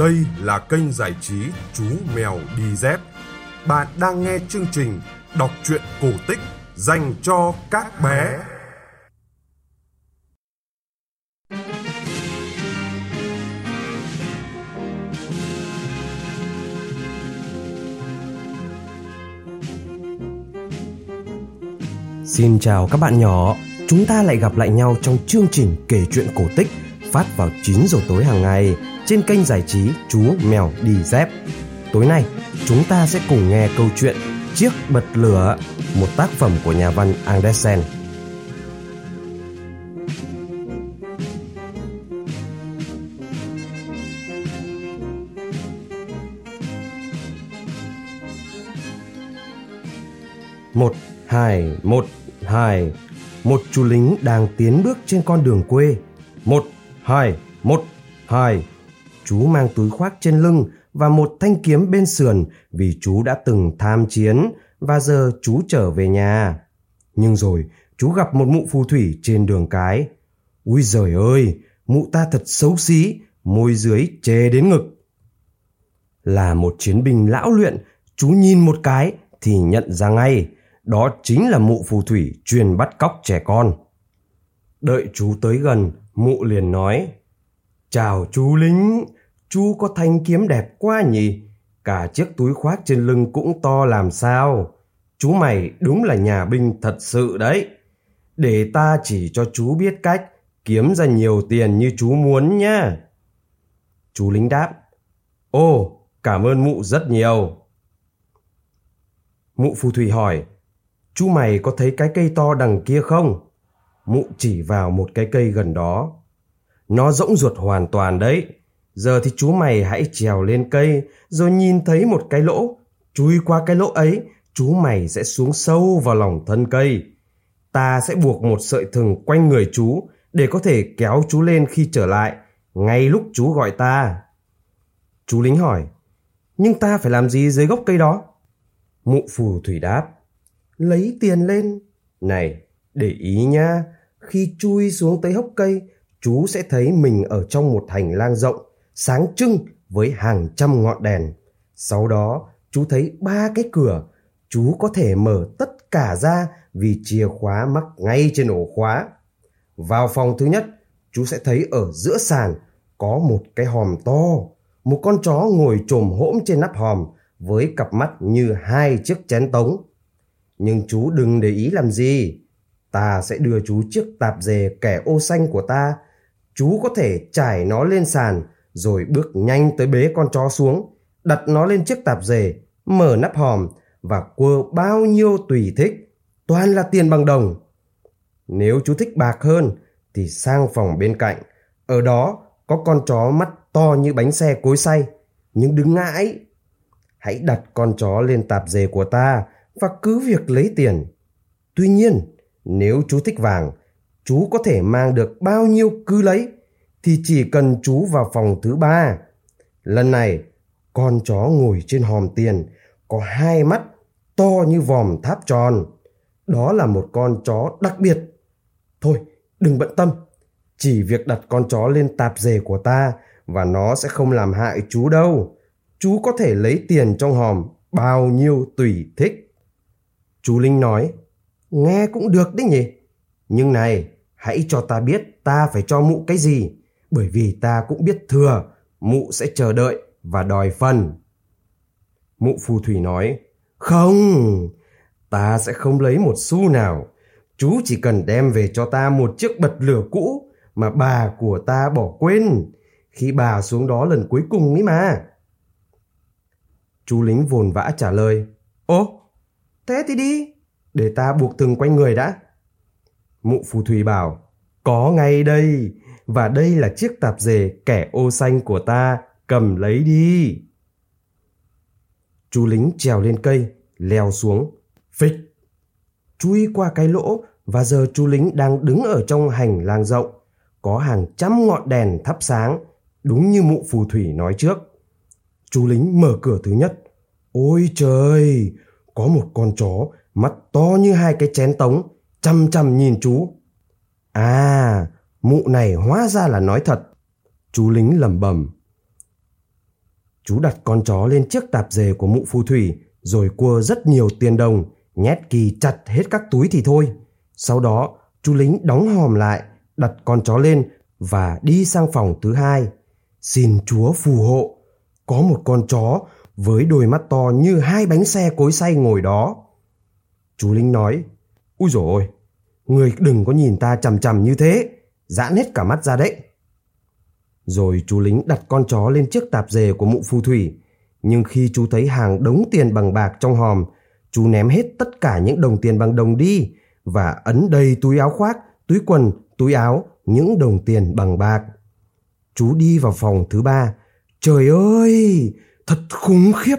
Đây là kênh giải trí Chú Mèo Đi Dép. Bạn đang nghe chương trình đọc truyện cổ tích dành cho các bé. Xin chào các bạn nhỏ, chúng ta lại gặp lại nhau trong chương trình kể chuyện cổ tích phát vào 9 giờ tối hàng ngày trên kênh giải trí Chú Mèo Đi Dép. Tối nay, chúng ta sẽ cùng nghe câu chuyện Chiếc bật lửa, một tác phẩm của nhà văn Andersen. Một, hai, một, hai. Một chú lính đang tiến bước trên con đường quê. Một, hai, một, hai. Chú mang túi khoác trên lưng và một thanh kiếm bên sườn vì chú đã từng tham chiến và giờ chú trở về nhà. Nhưng rồi chú gặp một mụ phù thủy trên đường cái. Ui giời ơi, mụ ta thật xấu xí, môi dưới chê đến ngực. Là một chiến binh lão luyện, chú nhìn một cái thì nhận ra ngay, đó chính là mụ phù thủy chuyên bắt cóc trẻ con. Đợi chú tới gần, mụ liền nói, Chào chú lính, chú có thanh kiếm đẹp quá nhỉ, cả chiếc túi khoác trên lưng cũng to làm sao. Chú mày đúng là nhà binh thật sự đấy. Để ta chỉ cho chú biết cách kiếm ra nhiều tiền như chú muốn nhé. Chú lính đáp, ô cảm ơn mụ rất nhiều. Mụ phù thủy hỏi, chú mày có thấy cái cây to đằng kia không? Mụ chỉ vào một cái cây gần đó. Nó rỗng ruột hoàn toàn đấy. Giờ thì chú mày hãy trèo lên cây rồi nhìn thấy một cái lỗ. Chui qua cái lỗ ấy, chú mày sẽ xuống sâu vào lòng thân cây. Ta sẽ buộc một sợi thừng quanh người chú để có thể kéo chú lên khi trở lại, ngay lúc chú gọi ta. Chú lính hỏi, nhưng ta phải làm gì dưới gốc cây đó? Mụ phù thủy đáp, lấy tiền lên. Này, để ý nha, khi chui xuống tới hốc cây, chú sẽ thấy mình ở trong một hành lang rộng, sáng trưng với hàng trăm ngọn đèn. Sau đó, chú thấy ba cái cửa, chú có thể mở tất cả ra vì chìa khóa mắc ngay trên ổ khóa. Vào phòng thứ nhất, chú sẽ thấy ở giữa sàn có một cái hòm to, một con chó ngồi trồm hỗm trên nắp hòm với cặp mắt như hai chiếc chén tống. Nhưng chú đừng để ý làm gì. Ta sẽ đưa chú chiếc tạp dề kẻ ô xanh của ta. Chú có thể trải nó lên sàn rồi bước nhanh tới bế con chó xuống, đặt nó lên chiếc tạp dề, mở nắp hòm và quơ bao nhiêu tùy thích. Toàn là tiền bằng đồng. Nếu chú thích bạc hơn thì sang phòng bên cạnh. Ở đó có con chó mắt to như bánh xe cối xay. Nhưng đứng ngãi. Hãy đặt con chó lên tạp dề của ta và cứ việc lấy tiền. Tuy nhiên, nếu chú thích vàng, chú có thể mang được bao nhiêu cứ lấy, thì chỉ cần chú vào phòng thứ ba. Lần này, con chó ngồi trên hòm tiền, có hai mắt to như vòm tháp tròn. Đó là một con chó đặc biệt. Thôi, đừng bận tâm. Chỉ việc đặt con chó lên tạp dề của ta và nó sẽ không làm hại chú đâu. Chú có thể lấy tiền trong hòm bao nhiêu tùy thích. Chú Linh nói, nghe cũng được đấy nhỉ. Nhưng này, hãy cho ta biết ta phải cho mụ cái gì, bởi vì ta cũng biết thừa, mụ sẽ chờ đợi và đòi phần. Mụ phù thủy nói, không, ta sẽ không lấy một xu nào. Chú chỉ cần đem về cho ta một chiếc bật lửa cũ mà bà của ta bỏ quên khi bà xuống đó lần cuối cùng ấy mà. Chú lính vồn vã trả lời, ô Thế thì đi, để ta buộc từng quanh người đã. Mụ phù thủy bảo, có ngay đây, và đây là chiếc tạp dề kẻ ô xanh của ta, cầm lấy đi. Chú lính trèo lên cây, leo xuống, phịch. Chui qua cái lỗ và giờ chú lính đang đứng ở trong hành lang rộng. Có hàng trăm ngọn đèn thắp sáng, đúng như mụ phù thủy nói trước. Chú lính mở cửa thứ nhất. Ôi trời, có một con chó mắt to như hai cái chén tống, chăm chăm nhìn chú. À, mụ này hóa ra là nói thật. Chú lính lẩm bẩm. Chú đặt con chó lên chiếc tạp dề của mụ phù thủy, rồi cua rất nhiều tiền đồng, nhét kỳ chặt hết các túi thì thôi. Sau đó, chú lính đóng hòm lại, đặt con chó lên và đi sang phòng thứ hai. Xin Chúa phù hộ. Có một con chó với đôi mắt to như hai bánh xe cối xay ngồi đó. Chú lính nói, Úi dồi ôi, người đừng có nhìn ta chằm chằm như thế, giãn hết cả mắt ra đấy. Rồi chú lính đặt con chó lên chiếc tạp dề của mụ phù thủy. Nhưng khi chú thấy hàng đống tiền bằng bạc trong hòm, chú ném hết tất cả những đồng tiền bằng đồng đi và ấn đầy túi áo khoác, túi quần, túi áo những đồng tiền bằng bạc. Chú đi vào phòng thứ ba. Trời ơi, thật khủng khiếp.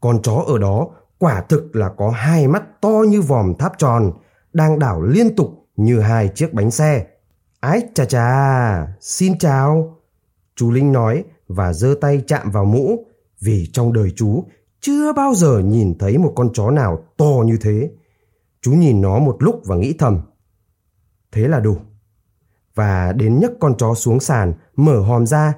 Con chó ở đó quả thực là có hai mắt to như vòm tháp tròn, đang đảo liên tục như hai chiếc bánh xe. Ái chà chà, xin chào. Chú Linh nói và giơ tay chạm vào mũ vì trong đời chú chưa bao giờ nhìn thấy một con chó nào to như thế. Chú nhìn nó một lúc và nghĩ thầm. Thế là đủ. Và đến nhấc con chó xuống sàn, mở hòm ra.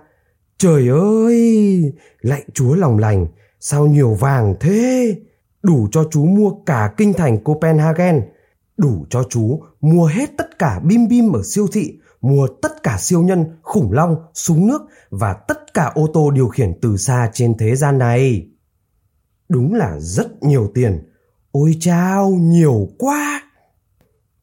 Trời ơi! Lạy chúa lòng lành, sao nhiều vàng thế? Đủ cho chú mua cả kinh thành Copenhagen. Đủ cho chú mua hết tất cả bim bim ở siêu thị mua tất cả siêu nhân, khủng long, súng nước và tất cả ô tô điều khiển từ xa trên thế gian này. Đúng là rất nhiều tiền. Ôi chao, nhiều quá!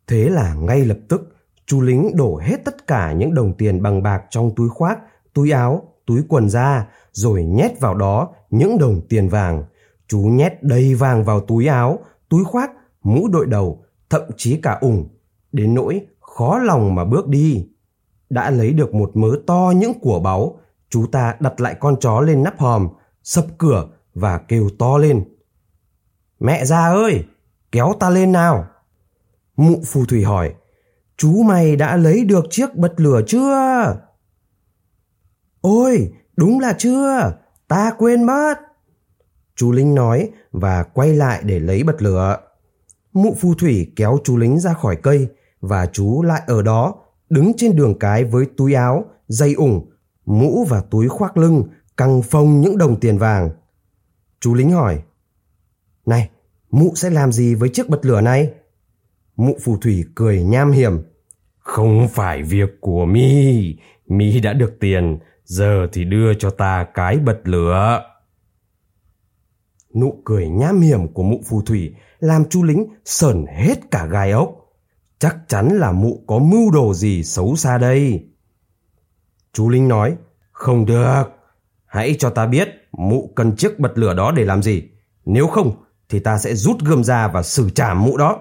Thế là ngay lập tức, chú lính đổ hết tất cả những đồng tiền bằng bạc trong túi khoác, túi áo, túi quần ra, rồi nhét vào đó những đồng tiền vàng. Chú nhét đầy vàng vào túi áo, túi khoác, mũ đội đầu, thậm chí cả ủng, đến nỗi khó lòng mà bước đi. Đã lấy được một mớ to những của báu, chú ta đặt lại con chó lên nắp hòm, sập cửa và kêu to lên. Mẹ ra ơi, kéo ta lên nào. Mụ phù thủy hỏi, chú mày đã lấy được chiếc bật lửa chưa? Ôi, đúng là chưa, ta quên mất. Chú linh nói và quay lại để lấy bật lửa. Mụ phù thủy kéo chú lính ra khỏi cây và chú lại ở đó, đứng trên đường cái với túi áo, dây ủng, mũ và túi khoác lưng, căng phông những đồng tiền vàng. Chú lính hỏi, Này, mụ sẽ làm gì với chiếc bật lửa này? Mụ phù thủy cười nham hiểm. Không phải việc của mi, mi đã được tiền, giờ thì đưa cho ta cái bật lửa. Nụ cười nham hiểm của mụ phù thủy làm chú lính sởn hết cả gai ốc. Chắc chắn là mụ có mưu đồ gì xấu xa đây. Chú lính nói, không được, hãy cho ta biết mụ cần chiếc bật lửa đó để làm gì. Nếu không thì ta sẽ rút gươm ra và xử trả mụ đó.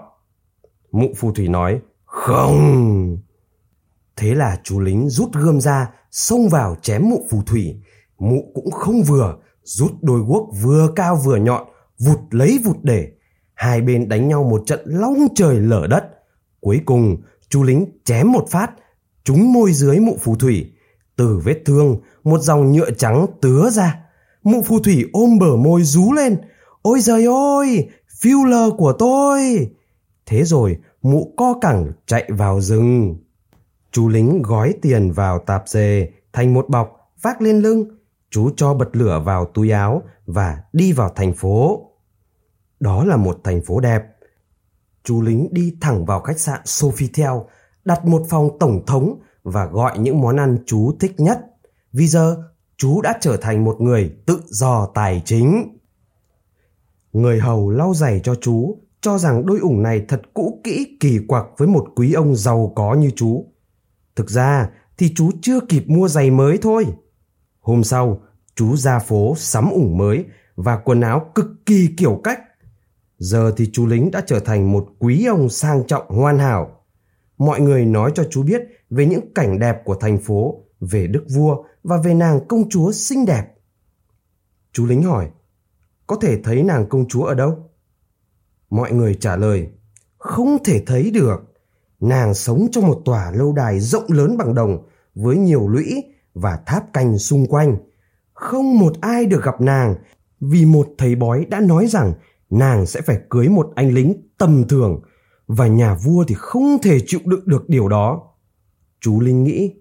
Mụ phù thủy nói, không. Thế là chú lính rút gươm ra, xông vào chém mụ phù thủy. Mụ cũng không vừa, rút đôi guốc vừa cao vừa nhọn, vụt lấy vụt để. Hai bên đánh nhau một trận long trời lở đất. Cuối cùng, chú lính chém một phát, trúng môi dưới mụ phù thủy. Từ vết thương, một dòng nhựa trắng tứa ra. Mụ phù thủy ôm bờ môi rú lên. Ôi giời ơi, filler của tôi. Thế rồi, mụ co cẳng chạy vào rừng. Chú lính gói tiền vào tạp dề thành một bọc, vác lên lưng. Chú cho bật lửa vào túi áo và đi vào thành phố. Đó là một thành phố đẹp, chú lính đi thẳng vào khách sạn Sofitel, đặt một phòng tổng thống và gọi những món ăn chú thích nhất. Vì giờ, chú đã trở thành một người tự do tài chính. Người hầu lau giày cho chú, cho rằng đôi ủng này thật cũ kỹ kỳ quặc với một quý ông giàu có như chú. Thực ra thì chú chưa kịp mua giày mới thôi. Hôm sau, chú ra phố sắm ủng mới và quần áo cực kỳ kiểu cách Giờ thì chú lính đã trở thành một quý ông sang trọng hoàn hảo. Mọi người nói cho chú biết về những cảnh đẹp của thành phố, về đức vua và về nàng công chúa xinh đẹp. Chú lính hỏi, có thể thấy nàng công chúa ở đâu? Mọi người trả lời, không thể thấy được. Nàng sống trong một tòa lâu đài rộng lớn bằng đồng với nhiều lũy và tháp canh xung quanh. Không một ai được gặp nàng vì một thầy bói đã nói rằng nàng sẽ phải cưới một anh lính tầm thường và nhà vua thì không thể chịu đựng được điều đó. Chú Linh nghĩ,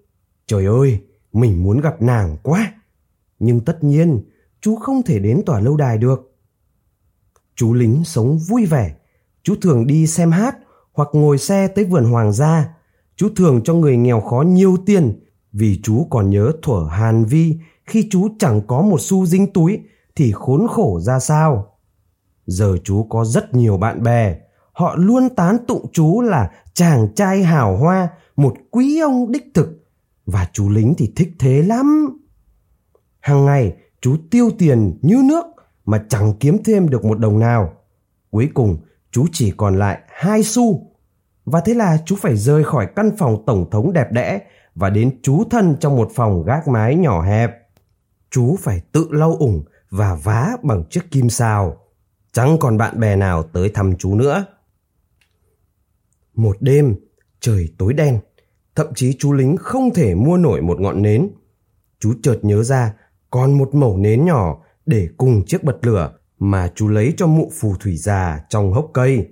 trời ơi, mình muốn gặp nàng quá. Nhưng tất nhiên, chú không thể đến tòa lâu đài được. Chú lính sống vui vẻ, chú thường đi xem hát hoặc ngồi xe tới vườn hoàng gia. Chú thường cho người nghèo khó nhiều tiền vì chú còn nhớ thuở Hàn Vi khi chú chẳng có một xu dính túi thì khốn khổ ra sao. Giờ chú có rất nhiều bạn bè, họ luôn tán tụng chú là chàng trai hào hoa, một quý ông đích thực. Và chú lính thì thích thế lắm. Hàng ngày chú tiêu tiền như nước mà chẳng kiếm thêm được một đồng nào. Cuối cùng chú chỉ còn lại hai xu. Và thế là chú phải rời khỏi căn phòng tổng thống đẹp đẽ và đến trú thân trong một phòng gác mái nhỏ hẹp. Chú phải tự lau ủng và vá bằng chiếc kim sao. Chẳng còn bạn bè nào tới thăm chú nữa. Một đêm, trời tối đen, thậm chí chú lính không thể mua nổi một ngọn nến. Chú chợt nhớ ra còn một mẩu nến nhỏ để cùng chiếc bật lửa mà chú lấy cho mụ phù thủy già trong hốc cây.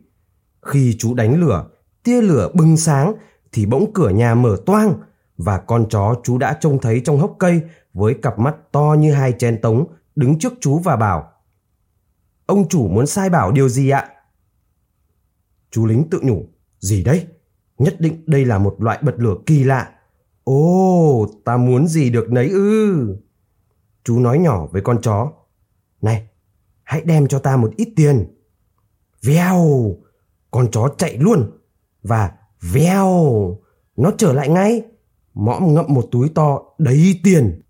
Khi chú đánh lửa, tia lửa bừng sáng thì bỗng cửa nhà mở toang và con chó chú đã trông thấy trong hốc cây với cặp mắt to như hai chén tống đứng trước chú và bảo Ông chủ muốn sai bảo điều gì ạ? Chú lính tự nhủ Gì đấy? Nhất định đây là một loại bật lửa kỳ lạ. Ồ, ta muốn gì được nấy ư. Chú nói nhỏ với con chó. Này, hãy đem cho ta một ít tiền. Vèo, con chó chạy luôn. Và vèo, nó trở lại ngay. Mõm ngậm một túi to đầy tiền.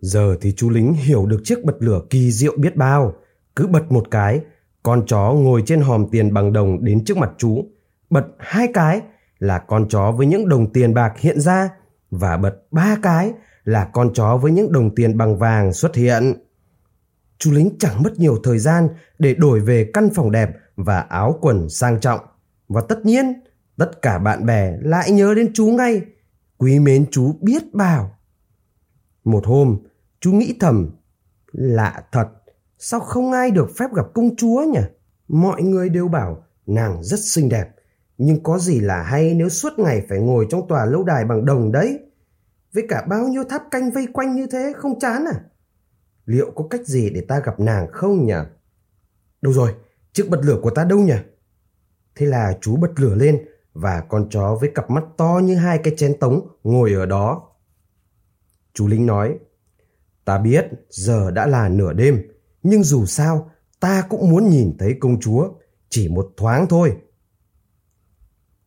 Giờ thì chú lính hiểu được chiếc bật lửa kỳ diệu biết bao. Cứ bật một cái, con chó ngồi trên hòm tiền bằng đồng đến trước mặt chú. Bật hai cái là con chó với những đồng tiền bạc hiện ra và bật ba cái là con chó với những đồng tiền bằng vàng xuất hiện. Chú lính chẳng mất nhiều thời gian để đổi về căn phòng đẹp và áo quần sang trọng. Và tất nhiên, tất cả bạn bè lại nhớ đến chú ngay. Quý mến chú biết bao. Một hôm, chú nghĩ thầm, lạ thật, sao không ai được phép gặp công chúa nhỉ? Mọi người đều bảo nàng rất xinh đẹp, nhưng có gì là hay nếu suốt ngày phải ngồi trong tòa lâu đài bằng đồng đấy? Với cả bao nhiêu tháp canh vây quanh như thế không chán à? Liệu có cách gì để ta gặp nàng không nhỉ? Đâu rồi, chiếc bật lửa của ta đâu nhỉ? Thế là chú bật lửa lên và con chó với cặp mắt to như hai cái chén tống ngồi ở đó. Chú lính nói, ta biết giờ đã là nửa đêm, nhưng dù sao ta cũng muốn nhìn thấy công chúa, chỉ một thoáng thôi.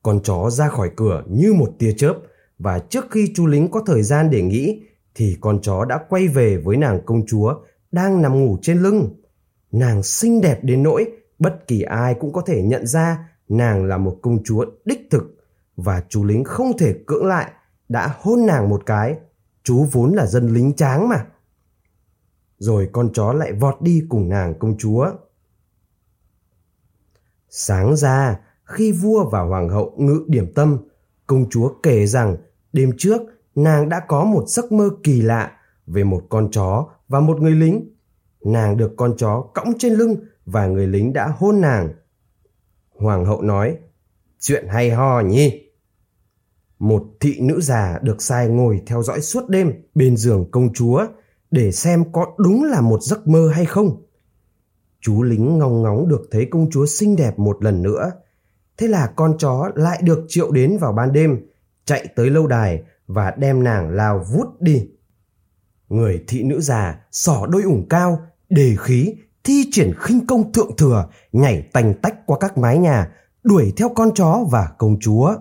Con chó ra khỏi cửa như một tia chớp và trước khi chú lính có thời gian để nghĩ thì con chó đã quay về với nàng công chúa đang nằm ngủ trên lưng. Nàng xinh đẹp đến nỗi bất kỳ ai cũng có thể nhận ra nàng là một công chúa đích thực và chú lính không thể cưỡng lại đã hôn nàng một cái. Chú vốn là dân lính tráng mà. Rồi con chó lại vọt đi cùng nàng công chúa. Sáng ra, khi vua và hoàng hậu ngự điểm tâm, công chúa kể rằng Đêm trước, nàng đã có một giấc mơ kỳ lạ về một con chó và một người lính. Nàng được con chó cõng trên lưng và người lính đã hôn nàng. Hoàng hậu nói, chuyện hay ho nhỉ. Một thị nữ già được sai ngồi theo dõi suốt đêm bên giường công chúa để xem có đúng là một giấc mơ hay không. Chú lính ngong ngóng được thấy công chúa xinh đẹp một lần nữa. Thế là con chó lại được triệu đến vào ban đêm chạy tới lâu đài và đem nàng lao vút đi. Người thị nữ già sỏ đôi ủng cao, đề khí, thi triển khinh công thượng thừa, nhảy tành tách qua các mái nhà, đuổi theo con chó và công chúa.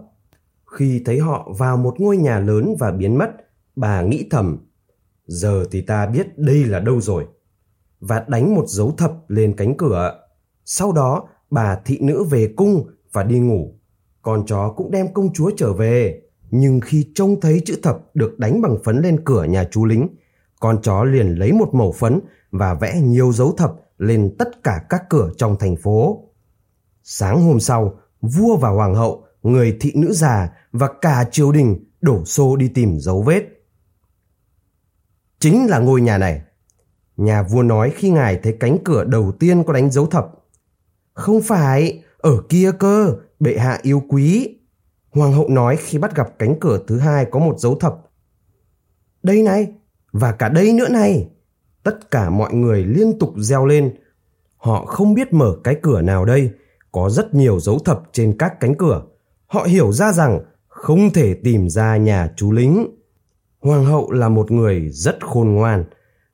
Khi thấy họ vào một ngôi nhà lớn và biến mất, bà nghĩ thầm, giờ thì ta biết đây là đâu rồi. Và đánh một dấu thập lên cánh cửa. Sau đó, bà thị nữ về cung và đi ngủ. Con chó cũng đem công chúa trở về. Nhưng khi trông thấy chữ thập được đánh bằng phấn lên cửa nhà chú lính, con chó liền lấy một mẩu phấn và vẽ nhiều dấu thập lên tất cả các cửa trong thành phố. Sáng hôm sau, vua và hoàng hậu, người thị nữ già và cả triều đình đổ xô đi tìm dấu vết. Chính là ngôi nhà này. Nhà vua nói khi ngài thấy cánh cửa đầu tiên có đánh dấu thập. Không phải, ở kia cơ, bệ hạ yêu quý. Hoàng hậu nói khi bắt gặp cánh cửa thứ hai có một dấu thập. Đây này, và cả đây nữa này. tất cả mọi người liên tục reo lên. Họ không biết mở cái cửa nào đây, có rất nhiều dấu thập trên các cánh cửa. Họ hiểu ra rằng không thể tìm ra nhà chú lính. Hoàng hậu là một người rất khôn ngoan.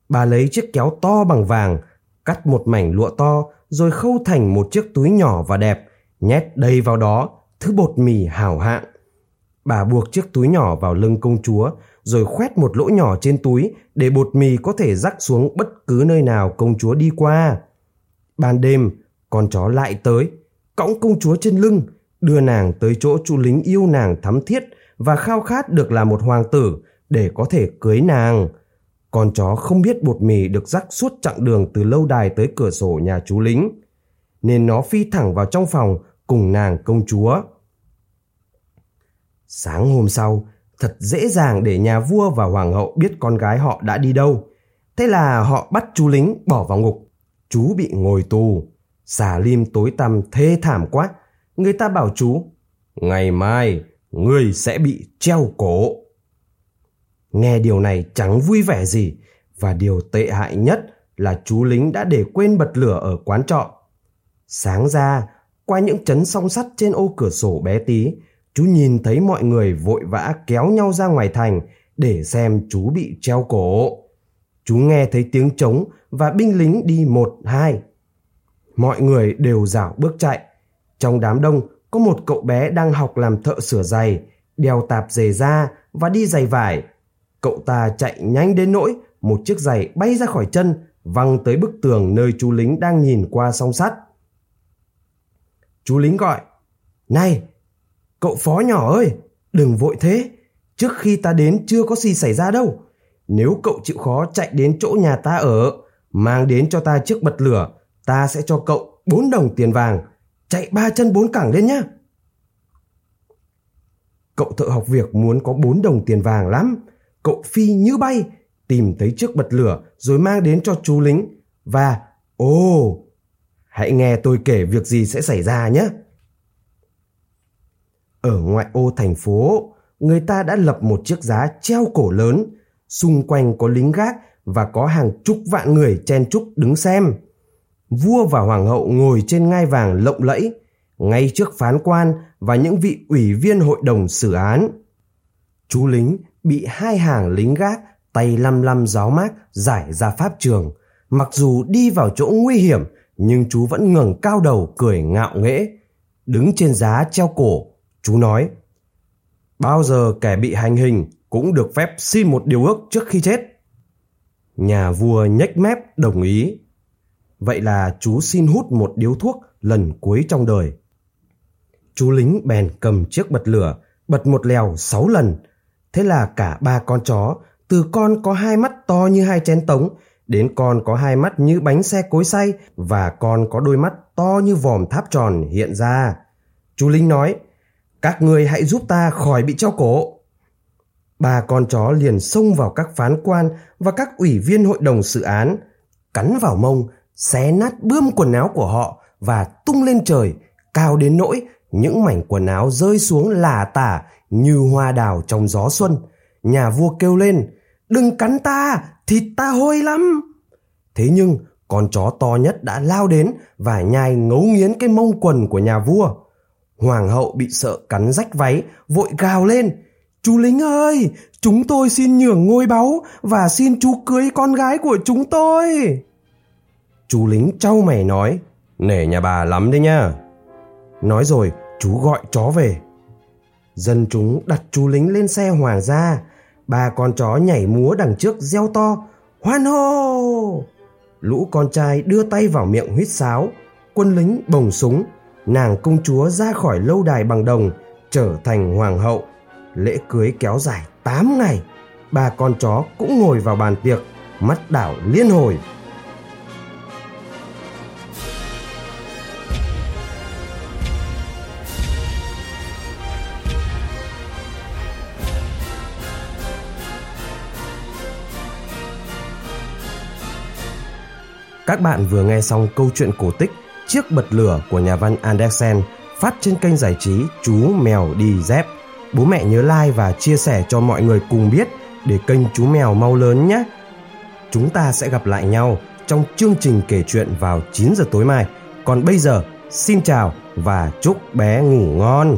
Bà lấy chiếc kéo to bằng vàng, cắt một mảnh lụa to rồi khâu thành một chiếc túi nhỏ và đẹp, nhét đầy vào đó thứ bột mì hảo hạng. Bà buộc chiếc túi nhỏ vào lưng công chúa rồi khoét một lỗ nhỏ trên túi để bột mì có thể rắc xuống bất cứ nơi nào công chúa đi qua. Ban đêm, con chó lại tới, cõng công chúa trên lưng, đưa nàng tới chỗ chú lính yêu nàng thắm thiết và khao khát được là một hoàng tử để có thể cưới nàng. Con chó không biết bột mì được rắc suốt chặng đường từ lâu đài tới cửa sổ nhà chú lính, nên nó phi thẳng vào trong phòng cùng nàng công chúa. Sáng hôm sau, thật dễ dàng để nhà vua và hoàng hậu biết con gái họ đã đi đâu. Thế là họ bắt chú lính bỏ vào ngục. Chú bị ngồi tù. Xà lim tối tăm thê thảm quá. Người ta bảo chú, ngày mai người sẽ bị treo cổ. Nghe điều này chẳng vui vẻ gì và điều tệ hại nhất là chú lính đã để quên bật lửa ở quán trọ. Sáng ra, qua những chấn song sắt trên ô cửa sổ bé tí, chú nhìn thấy mọi người vội vã kéo nhau ra ngoài thành để xem chú bị treo cổ. Chú nghe thấy tiếng trống và binh lính đi một hai. Mọi người đều rảo bước chạy. Trong đám đông có một cậu bé đang học làm thợ sửa giày, đeo tạp dề da và đi giày vải. Cậu ta chạy nhanh đến nỗi một chiếc giày bay ra khỏi chân, văng tới bức tường nơi chú lính đang nhìn qua song sắt. Chú lính gọi, Này, Cậu phó nhỏ ơi, đừng vội thế. Trước khi ta đến chưa có gì xảy ra đâu. Nếu cậu chịu khó chạy đến chỗ nhà ta ở, mang đến cho ta chiếc bật lửa, ta sẽ cho cậu 4 đồng tiền vàng. Chạy ba chân bốn cẳng lên nhá. Cậu thợ học việc muốn có bốn đồng tiền vàng lắm. Cậu phi như bay, tìm thấy chiếc bật lửa rồi mang đến cho chú lính. Và, ồ, hãy nghe tôi kể việc gì sẽ xảy ra nhé. Ở ngoại ô thành phố, người ta đã lập một chiếc giá treo cổ lớn, xung quanh có lính gác và có hàng chục vạn người chen chúc đứng xem. Vua và hoàng hậu ngồi trên ngai vàng lộng lẫy, ngay trước phán quan và những vị ủy viên hội đồng xử án. Chú lính bị hai hàng lính gác tay lăm lăm giáo mát giải ra pháp trường. Mặc dù đi vào chỗ nguy hiểm, nhưng chú vẫn ngẩng cao đầu cười ngạo nghễ. Đứng trên giá treo cổ, Chú nói, bao giờ kẻ bị hành hình cũng được phép xin một điều ước trước khi chết. Nhà vua nhếch mép đồng ý. Vậy là chú xin hút một điếu thuốc lần cuối trong đời. Chú lính bèn cầm chiếc bật lửa, bật một lèo sáu lần. Thế là cả ba con chó, từ con có hai mắt to như hai chén tống, đến con có hai mắt như bánh xe cối xay và con có đôi mắt to như vòm tháp tròn hiện ra. Chú lính nói, các người hãy giúp ta khỏi bị treo cổ. Ba con chó liền xông vào các phán quan và các ủy viên hội đồng xử án, cắn vào mông, xé nát bươm quần áo của họ và tung lên trời, cao đến nỗi những mảnh quần áo rơi xuống lả tả như hoa đào trong gió xuân. Nhà vua kêu lên, đừng cắn ta, thịt ta hôi lắm. Thế nhưng con chó to nhất đã lao đến và nhai ngấu nghiến cái mông quần của nhà vua. Hoàng hậu bị sợ cắn rách váy, vội gào lên. Chú lính ơi, chúng tôi xin nhường ngôi báu và xin chú cưới con gái của chúng tôi. Chú lính trao mày nói, nể nhà bà lắm đấy nha. Nói rồi, chú gọi chó về. Dân chúng đặt chú lính lên xe hoàng gia, ba con chó nhảy múa đằng trước reo to, hoan hô! Lũ con trai đưa tay vào miệng huýt sáo, quân lính bồng súng, nàng công chúa ra khỏi lâu đài bằng đồng trở thành hoàng hậu lễ cưới kéo dài 8 ngày ba con chó cũng ngồi vào bàn tiệc mắt đảo liên hồi Các bạn vừa nghe xong câu chuyện cổ tích Chiếc bật lửa của nhà văn Andersen phát trên kênh giải trí Chú Mèo Đi Dép. Bố mẹ nhớ like và chia sẻ cho mọi người cùng biết để kênh Chú Mèo mau lớn nhé. chúng ta sẽ gặp lại nhau trong chương trình kể chuyện vào 9 giờ tối mai. Còn bây giờ, xin chào và chúc bé ngủ ngon.